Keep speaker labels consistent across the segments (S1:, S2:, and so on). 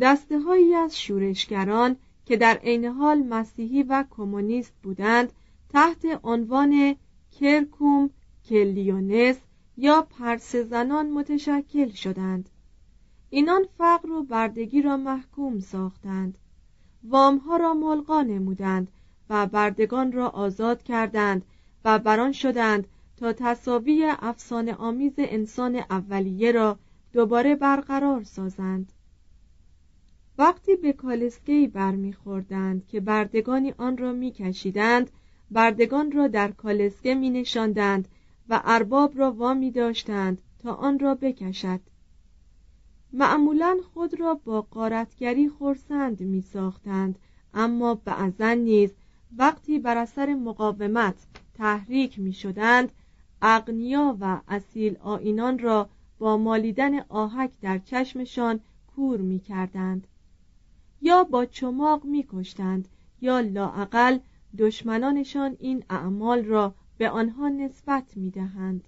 S1: دسته هایی از شورشگران که در عین حال مسیحی و کمونیست بودند تحت عنوان کرکوم کلیونس یا پرس زنان متشکل شدند. اینان فقر و بردگی را محکوم ساختند. وامها را ملغا نمودند و بردگان را آزاد کردند و بران شدند تا تصاوی افسانه آمیز انسان اولیه را دوباره برقرار سازند. وقتی به کالسکهی برمیخوردند که بردگانی آن را میکشیدند بردگان را در کالسکه می نشاندند و ارباب را وامی داشتند تا آن را بکشد. معمولا خود را با قارتگری خورسند می ساختند اما بعضا نیز وقتی بر اثر مقاومت تحریک می شدند اغنیا و اصیل آینان را با مالیدن آهک در چشمشان کور می کردند یا با چماق می کشتند یا لاعقل دشمنانشان این اعمال را به آنها نسبت می دهند.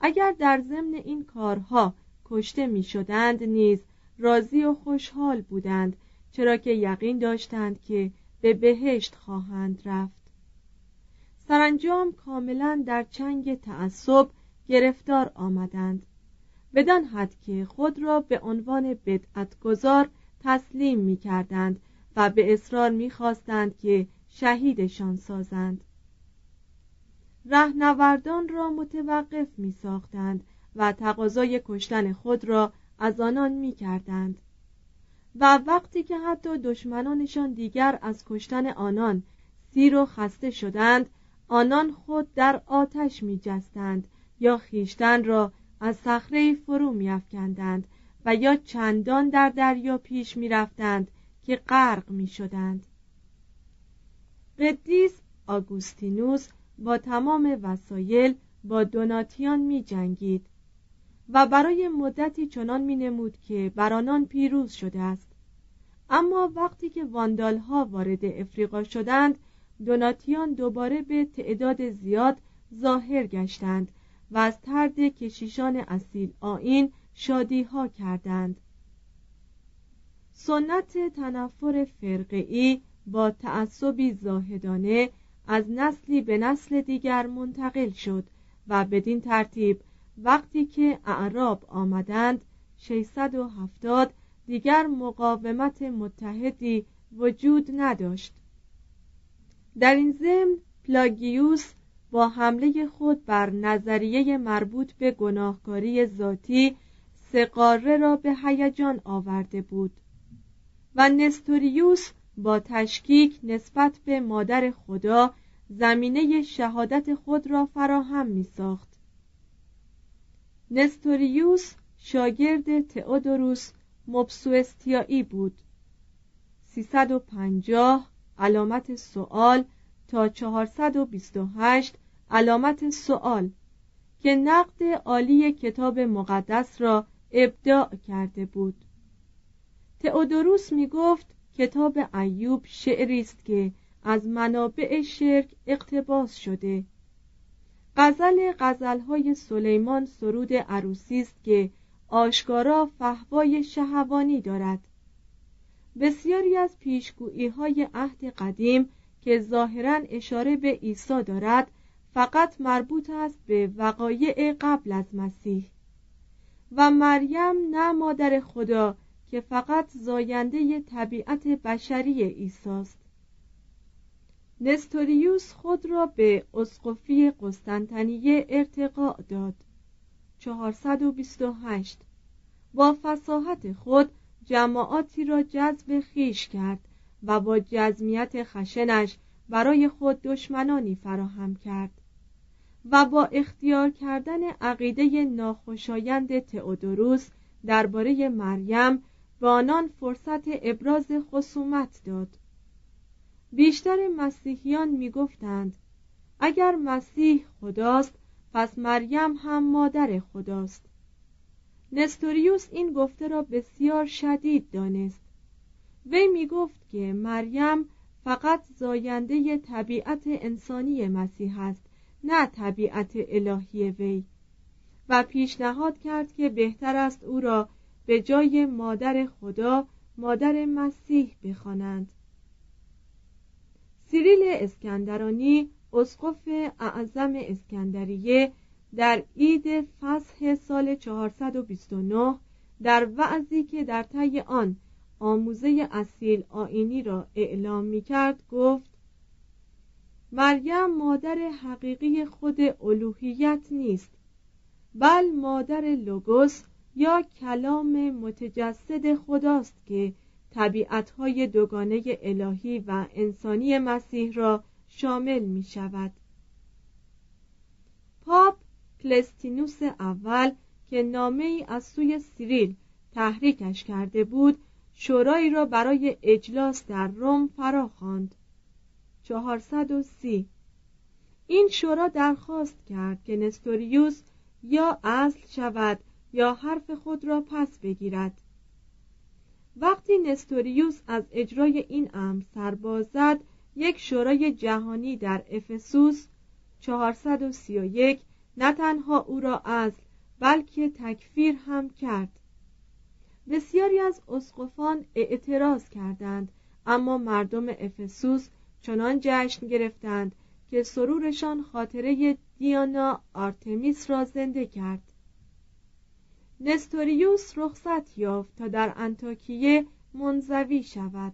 S1: اگر در ضمن این کارها کشته می شدند نیز راضی و خوشحال بودند چرا که یقین داشتند که به بهشت خواهند رفت سرانجام کاملا در چنگ تعصب گرفتار آمدند بدان حد که خود را به عنوان بدعتگذار تسلیم می کردند و به اصرار می خواستند که شهیدشان سازند. رهنوردان را متوقف می ساختند و تقاضای کشتن خود را از آنان می کردند و وقتی که حتی دشمنانشان دیگر از کشتن آنان سیر و خسته شدند آنان خود در آتش می جستند یا خیشتن را از صخره فرو می افکندند و یا چندان در دریا پیش می رفتند که غرق می شدند قدیس آگوستینوس با تمام وسایل با دوناتیان می جنگید و برای مدتی چنان می نمود که بر آنان پیروز شده است. اما وقتی که واندال ها وارد افریقا شدند دوناتیان دوباره به تعداد زیاد ظاهر گشتند و از ترد کشیشان اصیل آین شادی ها کردند. سنت تنفر فرقعی با تعصبی زاهدانه از نسلی به نسل دیگر منتقل شد و بدین ترتیب وقتی که اعراب آمدند 670 دیگر مقاومت متحدی وجود نداشت. در این ضمن پلاگیوس با حمله خود بر نظریه مربوط به گناهکاری ذاتی سقاره را به هیجان آورده بود و نستوریوس با تشکیک نسبت به مادر خدا زمینه شهادت خود را فراهم می ساخت نستوریوس شاگرد تئودوروس مبسوستیایی بود. 350 علامت سوال تا 428 علامت سوال که نقد عالی کتاب مقدس را ابداع کرده بود. تئودوروس می گفت کتاب ایوب شعری است که از منابع شرک اقتباس شده. غزل غزلهای سلیمان سرود عروسی است که آشکارا فهوای شهوانی دارد. بسیاری از پیشگویی های عهد قدیم که ظاهرا اشاره به عیسی دارد فقط مربوط است به وقایع قبل از مسیح. و مریم نه مادر خدا که فقط زاینده طبیعت بشری عیسی است نستوریوس خود را به اسقفی قسطنطنیه ارتقا داد. 428 با فساحت خود جماعاتی را جذب خیش کرد و با جزمیت خشنش برای خود دشمنانی فراهم کرد. و با اختیار کردن عقیده ناخوشایند تئودوروس درباره مریم به آنان فرصت ابراز خصومت داد. بیشتر مسیحیان می‌گفتند اگر مسیح خداست پس مریم هم مادر خداست. نستوریوس این گفته را بسیار شدید دانست. وی می گفت که مریم فقط زاینده طبیعت انسانی مسیح است. نه طبیعت الهی وی. و پیشنهاد کرد که بهتر است او را به جای مادر خدا مادر مسیح بخوانند. سیریل اسکندرانی اسقف اعظم اسکندریه در عید فصح سال 429 در وعظی که در طی آن آموزه اصیل آینی را اعلام می کرد گفت مریم مادر حقیقی خود الوهیت نیست بل مادر لوگوس یا کلام متجسد خداست که طبیعتهای دوگانه الهی و انسانی مسیح را شامل می شود پاپ کلستینوس اول که نامه ای از سوی سیریل تحریکش کرده بود شورایی را برای اجلاس در روم فرا خواند 430 این شورا درخواست کرد که نستوریوس یا اصل شود یا حرف خود را پس بگیرد. وقتی نستوریوس از اجرای این امر سربازد یک شورای جهانی در افسوس 431 نه تنها او را اصل بلکه تکفیر هم کرد. بسیاری از اسقفان اعتراض کردند اما مردم افسوس چنان جشن گرفتند که سرورشان خاطره دیانا آرتمیس را زنده کرد. نستوریوس رخصت یافت تا در انتاکیه منزوی شود.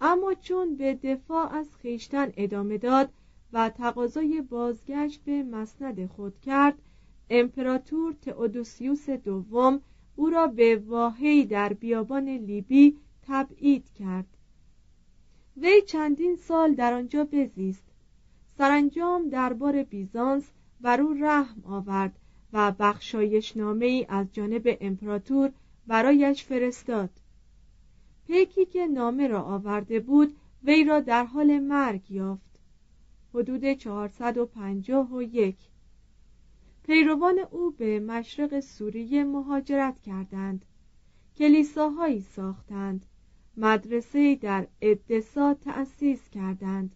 S1: اما چون به دفاع از خیشتن ادامه داد و تقاضای بازگشت به مسند خود کرد امپراتور تئودوسیوس دوم او را به واهی در بیابان لیبی تبعید کرد. وی چندین سال در آنجا بزیست. سرانجام دربار بیزانس بر او رحم آورد و بخشایش نامه ای از جانب امپراتور برایش فرستاد. پیکی که نامه را آورده بود وی را در حال مرگ یافت. حدود 451 پیروان او به مشرق سوریه مهاجرت کردند. کلیساهایی ساختند. مدرسه در ادسا تأسیس کردند.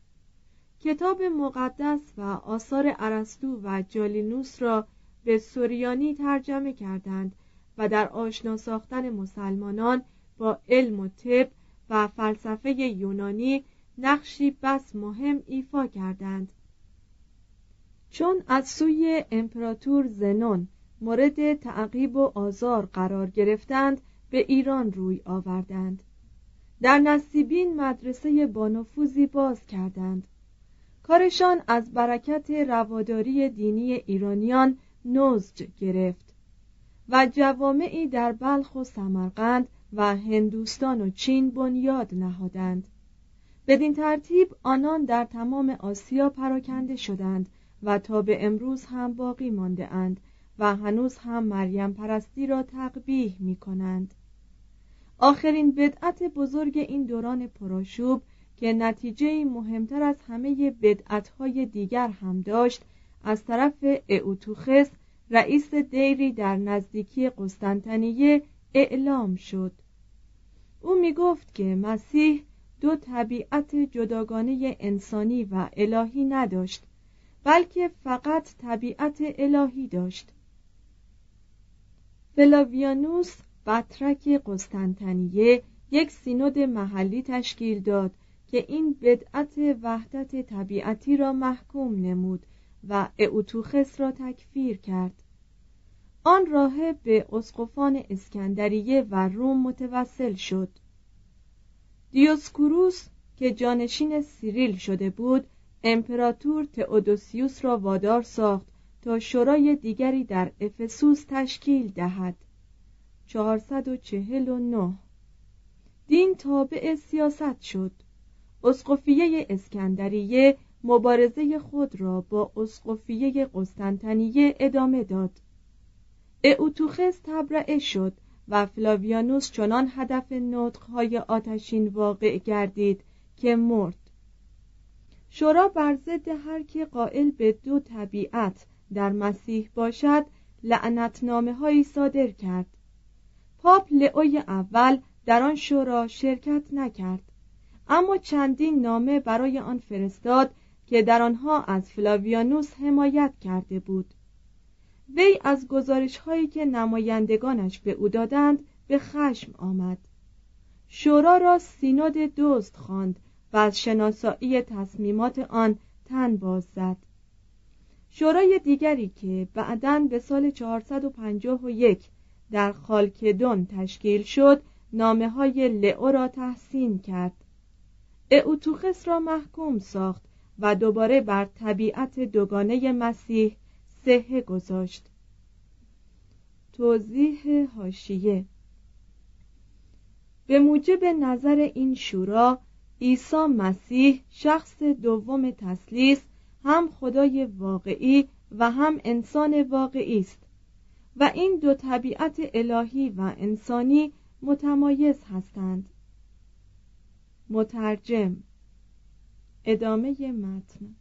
S1: کتاب مقدس و آثار ارسطو و جالینوس را به سوریانی ترجمه کردند و در آشنا ساختن مسلمانان با علم و طب و فلسفه یونانی نقشی بس مهم ایفا کردند. چون از سوی امپراتور زنون مورد تعقیب و آزار قرار گرفتند به ایران روی آوردند. در نصیبین مدرسه بانفوزی باز کردند. کارشان از برکت رواداری دینی ایرانیان نزج گرفت و جوامعی در بلخ و سمرقند و هندوستان و چین بنیاد نهادند. بدین ترتیب آنان در تمام آسیا پراکنده شدند و تا به امروز هم باقی مانده اند و هنوز هم مریم پرستی را تقبیح می کنند آخرین بدعت بزرگ این دوران پراشوب که نتیجه مهمتر از همه بدعتهای دیگر هم داشت از طرف اوتوخس رئیس دیری در نزدیکی قسطنطنیه اعلام شد. او می گفت که مسیح دو طبیعت جداگانه انسانی و الهی نداشت بلکه فقط طبیعت الهی داشت. فلاویانوس بطرک قسطنطنیه یک سینود محلی تشکیل داد که این بدعت وحدت طبیعتی را محکوم نمود و اوتوخس را تکفیر کرد. آن راه به اسقفان اسکندریه و روم متوسل شد. دیوسکوروس که جانشین سیریل شده بود امپراتور تئودوسیوس را وادار ساخت تا شورای دیگری در افسوس تشکیل دهد. 449 دین تابع سیاست شد. اسقفیه اسکندریه مبارزه خود را با اسقفیه قسطنطنیه ادامه داد. اوتوخس تبرعه شد و فلاویانوس چنان هدف نطقهای آتشین واقع گردید که مرد. شورا بر ضد هر که قائل به دو طبیعت در مسیح باشد لعنتنامه هایی صادر کرد. پاپ لئوی اول در آن شورا شرکت نکرد. اما چندین نامه برای آن فرستاد که در آنها از فلاویانوس حمایت کرده بود. وی از گزارش هایی که نمایندگانش به او دادند به خشم آمد. شورا را سینود دوست خواند و از شناسایی تصمیمات آن تن باز زد. شورای دیگری که بعدا به سال 451 در خالکدون تشکیل شد نامه های لئو را تحسین کرد. اوتوخس را محکوم ساخت و دوباره بر طبیعت دوگانه مسیح سهه گذاشت. توضیح هاشیه به موجب نظر این شورا عیسی مسیح شخص دوم تسلیس هم خدای واقعی و هم انسان واقعی است. و این دو طبیعت الهی و انسانی متمایز هستند. مترجم ادامه متن.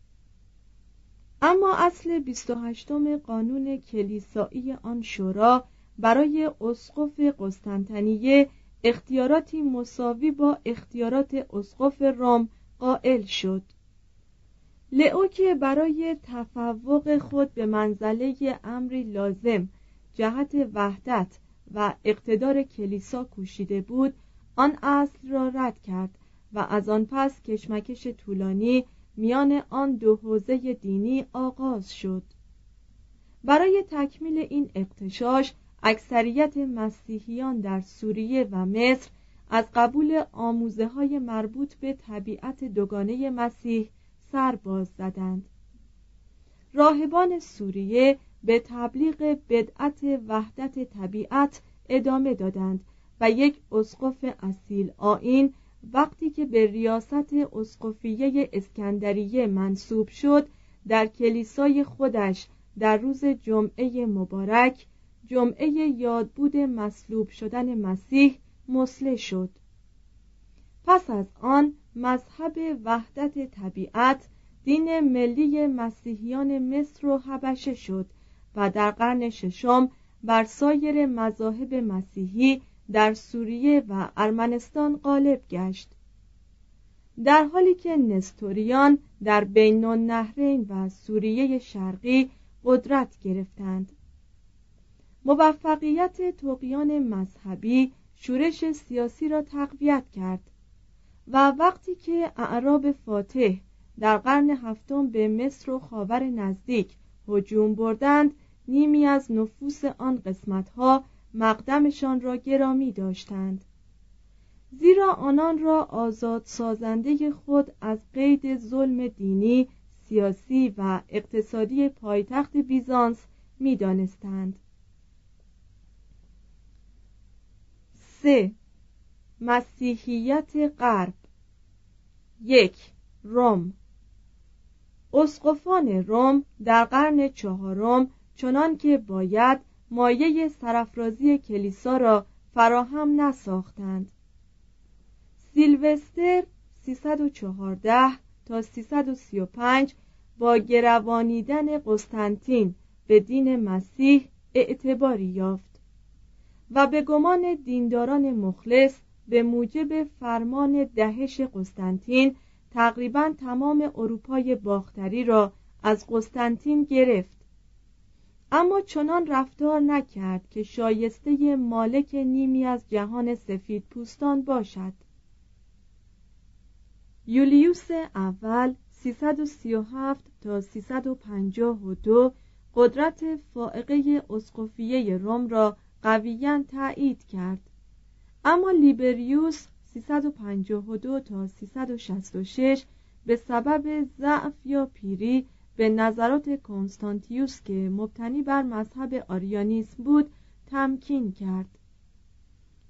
S1: اما اصل 28 قانون کلیسایی آن شورا برای اسقف قسطنطنیه اختیاراتی مساوی با اختیارات اسقف روم قائل شد. لئو که برای تفوق خود به منزله امری لازم جهت وحدت و اقتدار کلیسا کوشیده بود آن اصل را رد کرد و از آن پس کشمکش طولانی میان آن دو حوزه دینی آغاز شد. برای تکمیل این اقتشاش اکثریت مسیحیان در سوریه و مصر از قبول آموزه های مربوط به طبیعت دوگانه مسیح سر باز زدند. راهبان سوریه به تبلیغ بدعت وحدت طبیعت ادامه دادند و یک اسقف اصیل آین وقتی که به ریاست اسقفیه اسکندریه منصوب شد در کلیسای خودش در روز جمعه مبارک جمعه یادبود مصلوب شدن مسیح مسله شد. پس از آن مذهب وحدت طبیعت دین ملی مسیحیان مصر و حبشه شد و در قرن ششم بر سایر مذاهب مسیحی در سوریه و ارمنستان غالب گشت. در حالی که نستوریان در بین النهرین و سوریه شرقی قدرت گرفتند. موفقیت توقیان مذهبی شورش سیاسی را تقویت کرد و وقتی که اعراب فاتح در قرن هفتم به مصر و خاور نزدیک هجوم بردند نیمی از نفوس آن قسمتها مقدمشان را گرامی داشتند. زیرا آنان را آزاد سازنده خود از قید ظلم دینی سیاسی و اقتصادی پایتخت بیزانس می دانستند. سه. مسیحیت غرب. یک. روم. اسقفان روم در قرن چهارم چنان که باید مایه سرافرازی کلیسا را فراهم نساختند. سیلوستر 314 تا 335 با گروانیدن قسطنطین به دین مسیح اعتباری یافت و به گمان دینداران مخلص به موجب فرمان دهش قسطنطین تقریبا تمام اروپای باختری را از قسطنطین گرفت. اما چنان رفتار نکرد که شایسته مالک نیمی از جهان سفید پوستان باشد. یولیوس اول 337 تا 352 قدرت فائقه اسقفیه روم را قویا تایید کرد. اما لیبریوس 352 تا 366 به سبب ضعف یا پیری به نظرات کنستانتیوس که مبتنی بر مذهب آریانیسم بود تمکین کرد.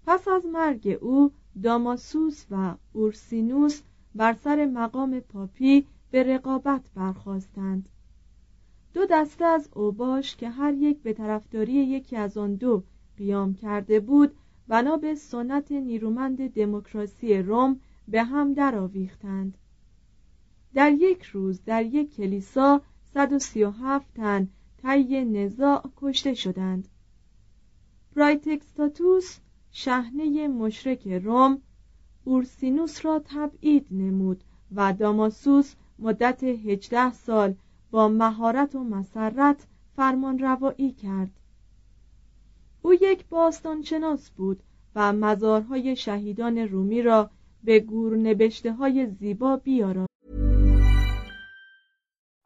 S1: پس از مرگ او داماسوس و اورسینوس بر سر مقام پاپی به رقابت برخواستند دو دسته از اوباش که هر یک به طرفداری یکی از آن دو قیام کرده بود بنا به سنت نیرومند دموکراسی روم به هم درآویختند. در یک روز در یک کلیسا 137 تن طی نزاع کشته شدند. برایتکستاتوس شهنه مشرک روم اورسینوس را تبعید نمود و داماسوس مدت هجده سال با مهارت و مسرت فرمان روایی کرد. او یک باستانشناس بود و مزارهای شهیدان رومی را به گور نبشته های زیبا بیارا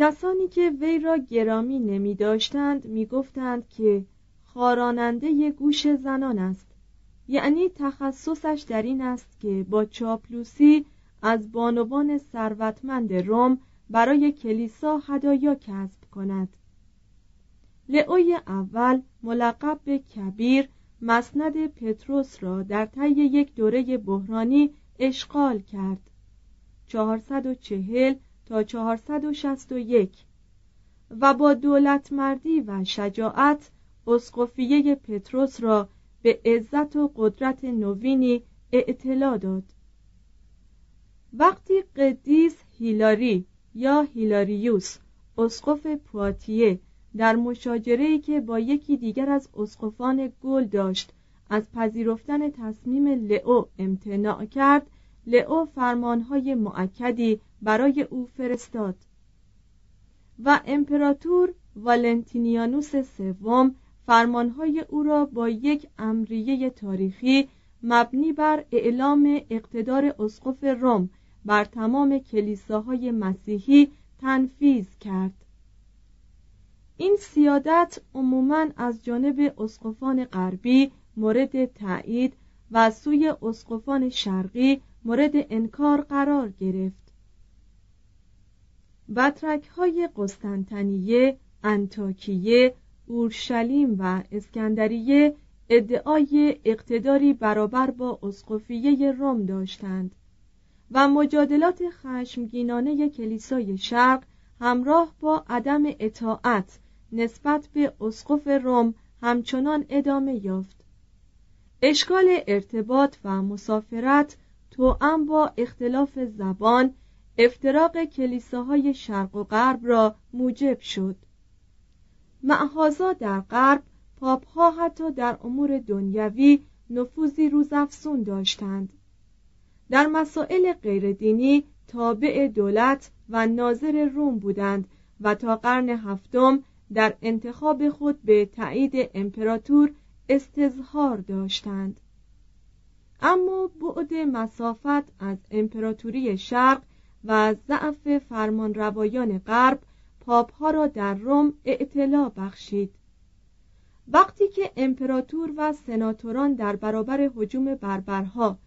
S1: کسانی که وی را گرامی نمی داشتند می گفتند که خاراننده گوش زنان است. یعنی تخصصش در این است که با چاپلوسی از بانوان ثروتمند روم برای کلیسا هدایا کسب کند. لئوی اول ملقب به کبیر مسند پتروس را در طی یک دوره بحرانی اشغال کرد. 440 تا 461 و با دولت مردی و شجاعت اسقفیه پتروس را به عزت و قدرت نوینی اطلاع داد. وقتی قدیس هیلاری یا هیلاریوس اسقف پواتیه در مشاجره‌ای که با یکی دیگر از اسقفان گل داشت از پذیرفتن تصمیم لئو امتناع کرد لئو فرمانهای معکدی برای او فرستاد. و امپراتور والنتینیانوس سوم فرمانهای او را با یک امریه تاریخی مبنی بر اعلام اقتدار اسقف روم بر تمام کلیساهای مسیحی تنفیز کرد. این سیادت عموما از جانب اسقفان غربی مورد تایید و سوی اسقفان شرقی مورد انکار قرار گرفت. بطرک های قسطنطنیه، انتاکیه، اورشلیم و اسکندریه ادعای اقتداری برابر با اسقفیه روم داشتند و مجادلات خشمگینانه کلیسای شرق همراه با عدم اطاعت نسبت به اسقف روم همچنان ادامه یافت. اشکال ارتباط و مسافرت توأم با اختلاف زبان افتراق کلیساهای شرق و غرب را موجب شد. معهازا در غرب پاپ ها حتی در امور دنیوی نفوذی روزافزون داشتند. در مسائل غیردینی تابع دولت و ناظر روم بودند و تا قرن هفتم در انتخاب خود به تایید امپراتور استظهار داشتند. اما بعد مسافت از امپراتوری شرق و ضعف فرمانروایان غرب پاپ ها را در روم اعتلا بخشید. وقتی که امپراتور و سناتوران در برابر حجوم بربرها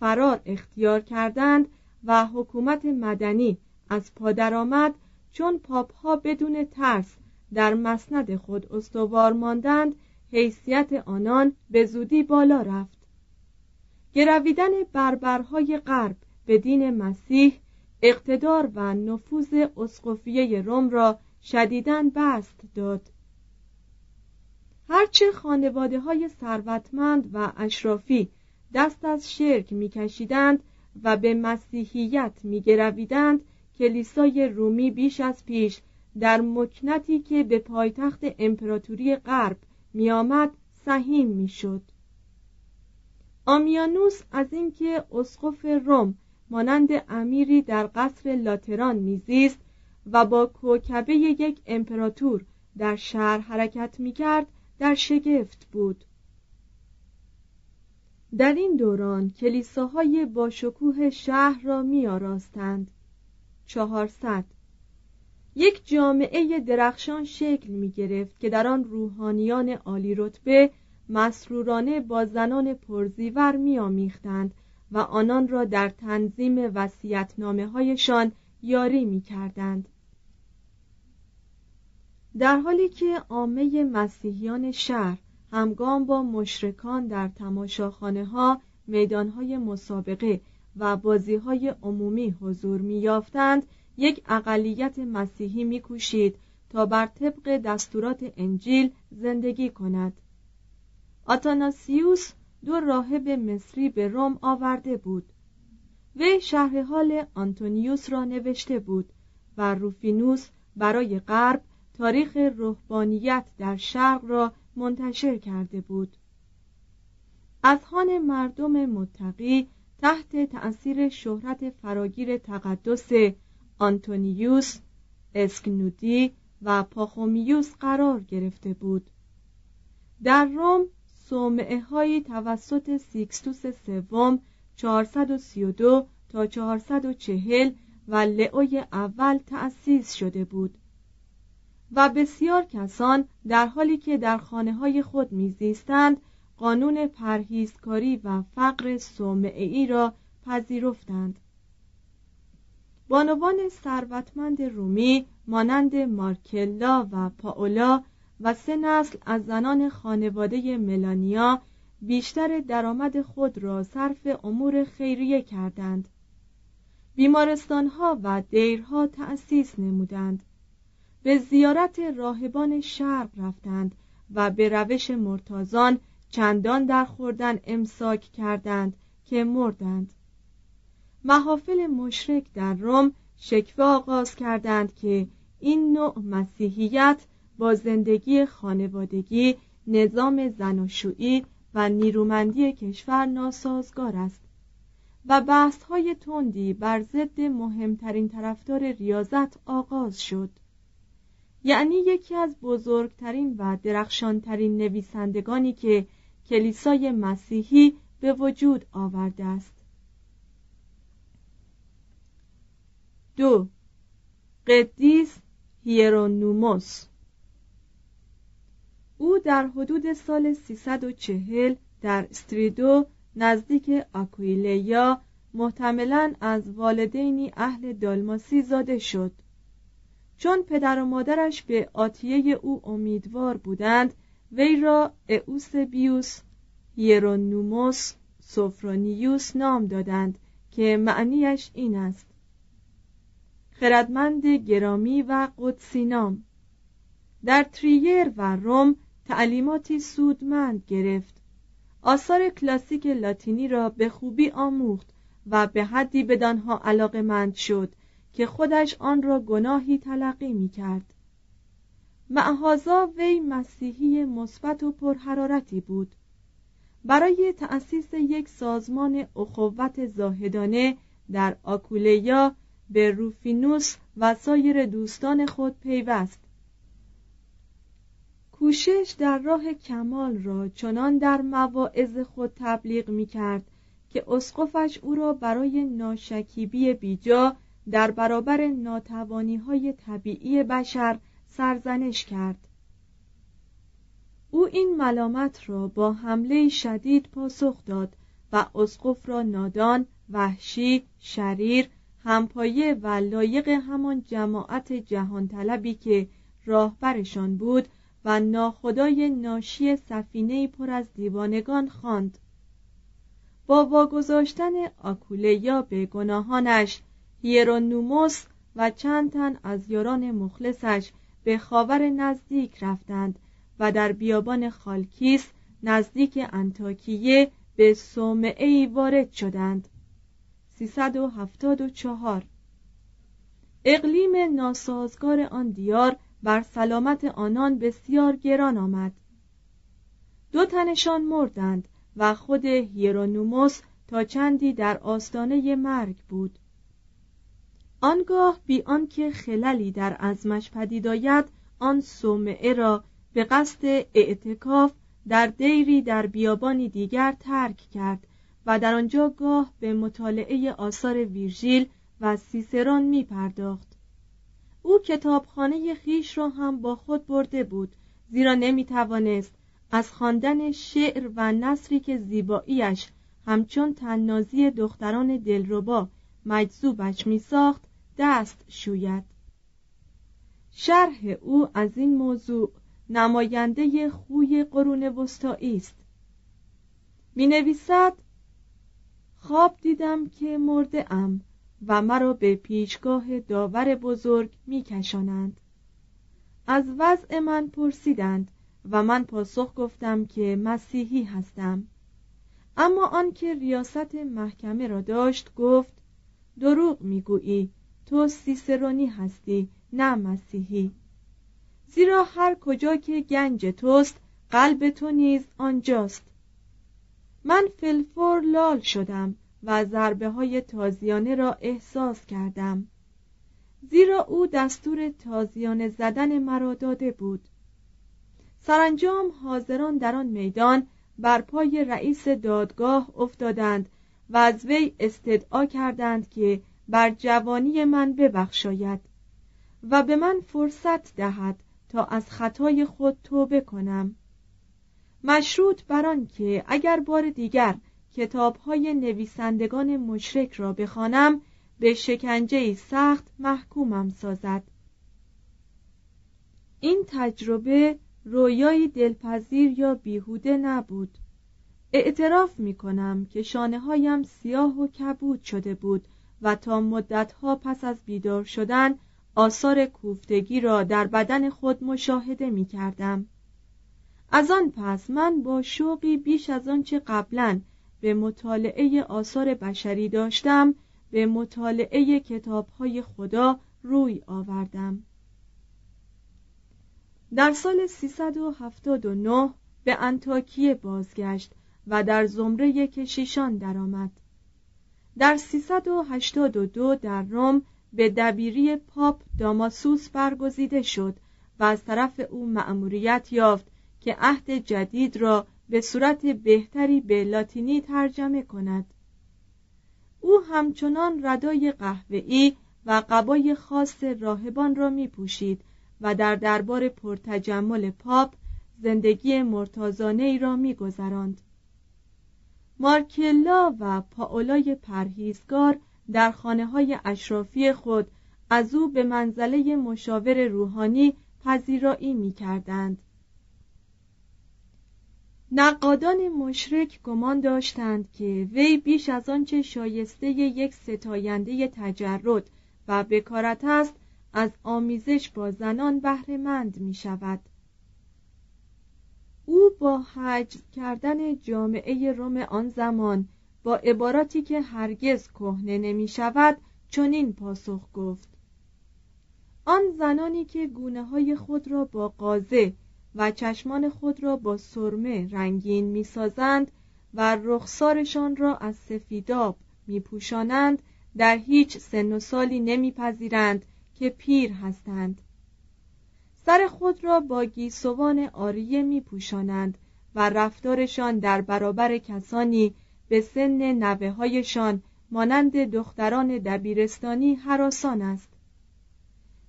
S1: فرار اختیار کردند و حکومت مدنی از پا آمد چون پاپ ها بدون ترس در مسند خود استوار ماندند حیثیت آنان به زودی بالا رفت. گرویدن بربرهای غرب به دین مسیح اقتدار و نفوذ اسقفیه روم را شدیداً بست داد. هرچه خانواده های ثروتمند و اشرافی دست از شرک میکشیدند و به مسیحیت میگرویدند کلیسای رومی بیش از پیش در مکنتی که به پایتخت امپراتوری غرب میآمد سهیم می‌شد. آمیانوس از اینکه اسقف روم مانند امیری در قصر لاتران میزیست و با کوکبه یک امپراتور در شهر حرکت می‌کرد در شگفت بود. در این دوران کلیساهای با شکوه شهر را می آراستند چهارصد. یک جامعه درخشان شکل می گرفت که در آن روحانیان عالی رتبه مسرورانه با زنان پرزیور می آمیختند و آنان را در تنظیم وسیعتنامه هایشان یاری می کردند. در حالی که عامه مسیحیان شهر همگام با مشرکان در تماشاخانه ها میدان های مسابقه و بازی های عمومی حضور می یافتند یک اقلیت مسیحی میکوشید تا بر طبق دستورات انجیل زندگی کند آتاناسیوس دو راهب مصری به روم آورده بود. وی شهر حال آنتونیوس را نوشته بود و روفینوس برای غرب تاریخ روحانیت در شرق را منتشر کرده بود. اذهان مردم متقی تحت تأثیر شهرت فراگیر تقدس آنتونیوس اسکنودی و پاخومیوس قرار گرفته بود. در روم صومعه هایی توسط سیکستوس سوم 432 تا 440 و لئوی اول تأسیس شده بود. و بسیار کسان در حالی که در خانه های خود میزیستند قانون پرهیزکاری و فقر صومعی را پذیرفتند. بانوان ثروتمند رومی مانند مارکلا و پاولا و سه نسل از زنان خانواده ملانیا بیشتر درآمد خود را صرف امور خیریه کردند. بیمارستانها و دیرها تأسیس نمودند. به زیارت راهبان شرق رفتند و به روش مرتازان چندان در خوردن امساک کردند که مردند. محافل مشرک در روم شکوه آغاز کردند که این نوع مسیحیت با زندگی خانوادگی نظام زناشویی و نیرومندی کشور ناسازگار است. و بحث های تندی بر ضد مهمترین طرفدار ریاضت آغاز شد. یعنی یکی از بزرگترین و درخشانترین نویسندگانی که کلیسای مسیحی به وجود آورده است. دو قدیس هیرونوموس او در حدود سال 340 در استریدو نزدیک آکویلیا محتملا از والدینی اهل دالماسی زاده شد. چون پدر و مادرش به آتیه او امیدوار بودند وی را ائوسبیوس هیرونوموس سوفرونیوس نام دادند که معنیش این است. خردمند گرامی و قدسی نام. در تریر و روم تعلیماتی سودمند گرفت. آثار کلاسیک لاتینی را به خوبی آموخت و به حدی بدانها علاقمند شد که خودش آن را گناهی تلقی می کرد معهازا وی مسیحی مثبت و پرحرارتی بود. برای تأسیس یک سازمان اخوت زاهدانه در آکولیا به روفینوس و سایر دوستان خود پیوست. کوشش در راه کمال را چنان در مواعظ خود تبلیغ می کرد که اسقفش او را برای ناشکیبی بیجا در برابر ناتوانی های طبیعی بشر سرزنش کرد. او این ملامت را با حمله شدید پاسخ داد و اسقف را نادان وحشی شریر همپایه و لایق همان جماعت جهان طلبی که راهبرشان بود و ناخدای ناشی سفینه پر از دیوانگان خواند. با واگذاشتن آکولیا به گناهانش هیرونوموس و چند تن از یاران مخلصش به خاور نزدیک رفتند و در بیابان خالکیس نزدیک انتاکیه به صومعه وارد شدند 374 اقلیم ناسازگار آن دیار بر سلامت آنان بسیار گران آمد. دو تنشان مردند و خود هیرونوموس تا چندی در آستانه مرگ بود. آنگاه بی آنکه خللی در ازمش پدید آید آن صومعه را به قصد اعتکاف در دیری در بیابانی دیگر ترک کرد و در آنجا گاه به مطالعه آثار ویرژیل و سیسران می پرداخت او کتابخانه خیش را هم با خود برده بود زیرا نمی توانست از خواندن شعر و نصری که زیباییش همچون تننازی دختران دلربا مجذوبش می ساخت دست شوید. شرح او از این موضوع نماینده خوی قرون وسطایی است. می نویسد خواب دیدم که مرده ام. و مرا به پیشگاه داور بزرگ میکشانند. از وضع من پرسیدند و من پاسخ گفتم که مسیحی هستم. اما آنکه ریاست محکمه را داشت گفت دروغ می‌گویی تو سیسرونی هستی نه مسیحی. زیرا هر کجا که گنج توست قلب تو نیز آنجاست. من فلفور لال شدم و ضربه های تازیانه را احساس کردم. زیرا او دستور تازیانه زدن مرا داده بود. سرانجام حاضران در آن میدان بر پای رئیس دادگاه افتادند و از وی استدعا کردند که بر جوانی من ببخشاید و به من فرصت دهد تا از خطای خود توبه کنم. مشروط بر آن که اگر بار دیگر کتاب های نویسندگان مشرک را بخوانم به شکنجه سخت محکومم سازد این تجربه رویایی دلپذیر یا بیهوده نبود اعتراف می کنم که شانه هایم سیاه و کبود شده بود و تا مدتها پس از بیدار شدن آثار کوفتگی را در بدن خود مشاهده می کردم. از آن پس من با شوقی بیش از آنچه قبلا به مطالعه آثار بشری داشتم به مطالعه کتابهای خدا روی آوردم در سال 379 به انتاکیه بازگشت و در زمره کشیشان درآمد. در 382 در روم به دبیری پاپ داماسوس برگزیده شد و از طرف او مأموریت یافت که عهد جدید را به صورت بهتری به لاتینی ترجمه کند او همچنان ردای قهوه‌ای و قبای خاص راهبان را می پوشید و در دربار پرتجمل پاپ زندگی مرتازانه ای را می گذراند. مارکلا و پاولای پرهیزگار در خانه های اشرافی خود از او به منزله مشاور روحانی پذیرایی می کردند. نقادان مشرک گمان داشتند که وی بیش از آنچه شایسته یک ستاینده تجرد و بکارت است از آمیزش با زنان بهرهمند می شود او با حجز کردن جامعه روم آن زمان با عباراتی که هرگز کهنه نمی شود چنین پاسخ گفت. آن زنانی که گونه های خود را با قازه و چشمان خود را با سرمه رنگین می سازند و رخسارشان را از سفیداب می پوشانند در هیچ سن و سالی نمیپذیرند که پیر هستند. سر خود را با گیسوان آریه می پوشانند و رفتارشان در برابر کسانی به سن نوه هایشان مانند دختران دبیرستانی حراسان است.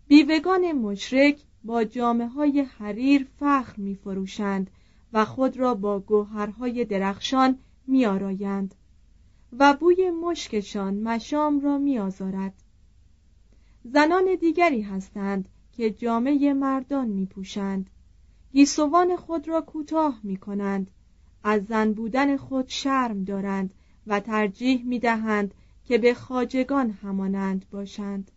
S1: بیوگان مشرک با جامعه های حریر فخر می فروشند و خود را با گوهرهای درخشان می آرایند و بوی مشکشان مشام را می آزارد. زنان دیگری هستند که جامعه مردان می پوشند گیسوان خود را کوتاه می کنند از زن بودن خود شرم دارند و ترجیح می دهند که به خاجگان همانند باشند.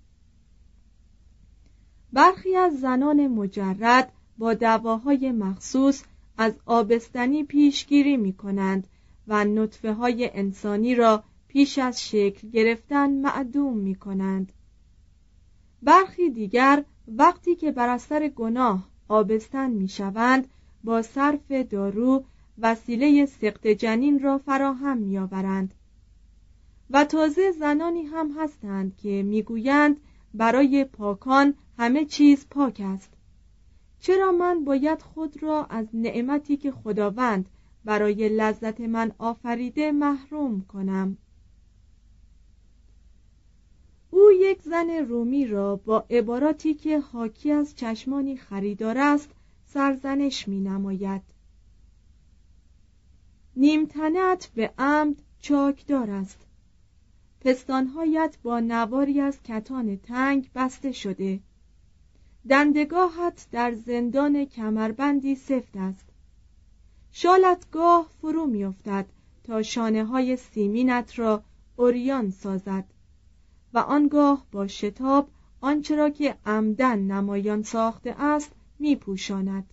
S1: برخی از زنان مجرد با دواهای مخصوص از آبستنی پیشگیری می کنند و نطفه های انسانی را پیش از شکل گرفتن معدوم می کنند برخی دیگر وقتی که بر اثر گناه آبستن می شوند با صرف دارو وسیله سقط جنین را فراهم می آورند و تازه زنانی هم هستند که می‌گویند برای پاکان همه چیز پاک است. چرا من باید خود را از نعمتی که خداوند برای لذت من آفریده محروم کنم؟ او یک زن رومی را با عباراتی که حاکی از چشمانی خریدار است سرزنش می نماید نیمتنت به عمد چاکدار است. پستانهایت با نواری از کتان تنگ بسته شده. دندگاهت در زندان کمربندی سفت است. شالت گاه فرو میافتد تا شانه های سیمینت را عریان سازد و آنگاه با شتاب آنچه را که عمدا نمایان ساخته است میپوشاند.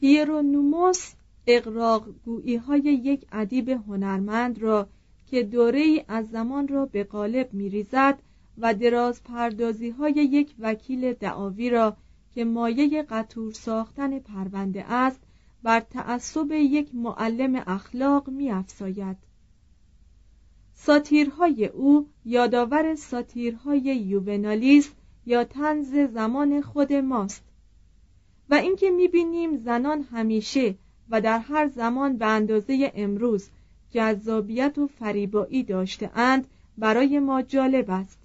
S1: هیرونوموس اغراق گویی های یک ادیب هنرمند را که دوره از زمان را به قالب میریزد و دراز پردازی های یک وکیل دعاوی را که مایه قطور ساختن پرونده است بر تعصب یک معلم اخلاق می افساید. ساتیرهای او یادآور ساتیرهای یوونالیس یا تنز زمان خود ماست و اینکه می‌بینیم زنان همیشه و در هر زمان به اندازه امروز جذابیت و فریبایی داشته اند برای ما جالب است